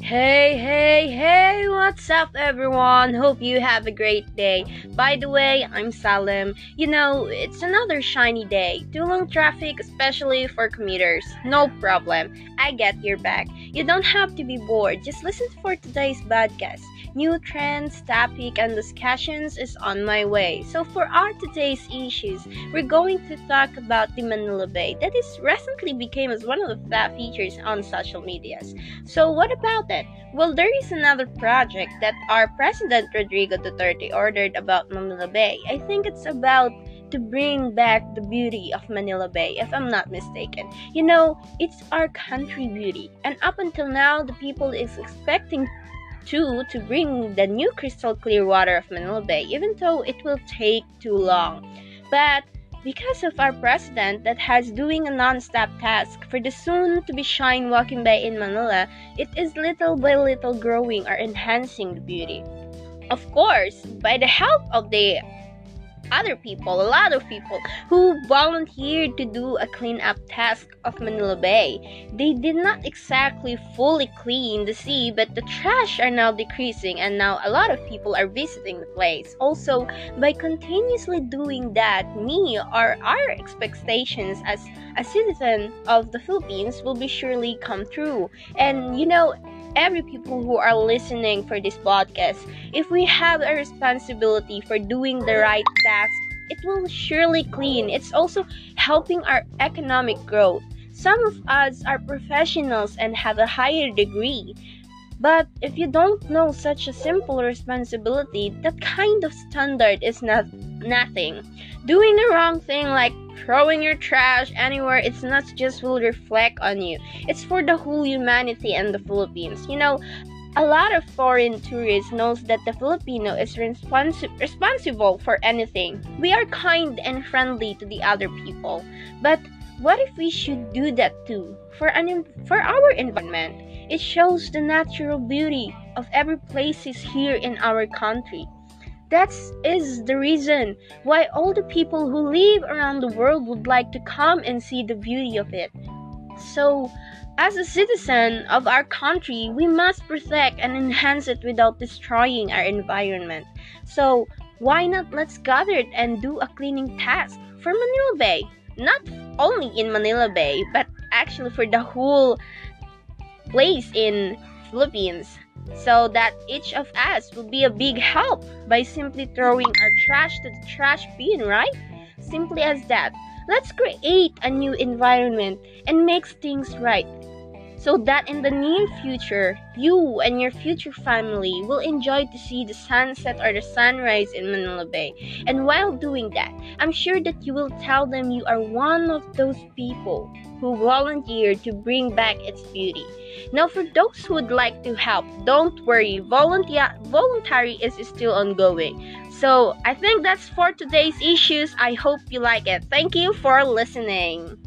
Hey, hey, hey, what's up, everyone? Hope you have a great day. By the way, I'm Salim. You know, it's another shiny day. Too long traffic, especially for commuters. No problem. I get your back. You don't have to be bored. Just listen for today's podcast. New trends, topic, and discussions is on my way. So for our today's issues, we're going to talk about the Manila Bay that is recently became as one of the top features on social medias. So what about Well, there is another project that our President Rodrigo Duterte ordered about Manila Bay. I think it's about to bring back the beauty of Manila Bay, if I'm not mistaken. You know, it's our country beauty, and up until now, the people is expecting to to bring the new crystal clear water of Manila Bay, even though it will take too long. But because of our president that has doing a non-stop task for the soon to be shine walking bay in Manila, it is little by little growing or enhancing the beauty. Of course, by the help of the other people, a lot of people, who volunteered to do a cleanup task of Manila Bay. They did not exactly fully clean the sea, but the trash are now decreasing, and now a lot of people are visiting the place. Also, by continuously doing that, me or our expectations as a citizen of the Philippines will be surely come true. And you know, every people who are listening for this podcast, if we have a responsibility for doing the right task, it will surely clean. It's also helping our economic growth. Some of us are professionals and have a higher degree. But if you don't know such a simple responsibility, that kind of standard is not nothing. Doing the wrong thing like throwing your trash anywhere, it's not just will reflect on you. It's for the whole humanity and the Philippines. You know, a lot of foreign tourists knows that the Filipino is responsi- responsible for anything. We are kind and friendly to the other people. But what if we should do that too for an for our environment? It shows the natural beauty of every places here in our country. That is the reason why all the people who live around the world would like to come and see the beauty of it. So, as a citizen of our country, we must protect and enhance it without destroying our environment. So, why not let's gather and do a cleaning task for Manila Bay? Not only in Manila Bay, but actually for the whole place in Philippines so that each of us will be a big help by simply throwing our trash to the trash bin, right? Simply as that. Let's create a new environment and make things right so that in the near future, you and your future family will enjoy to see the sunset or the sunrise in Manila Bay. And while doing that, I'm sure that you will tell them you are one of those people who volunteered to bring back its beauty. Now, for those who would like to help, don't worry, volunteer voluntary is still ongoing. So, I think that's for today's issues. I hope you like it. Thank you for listening.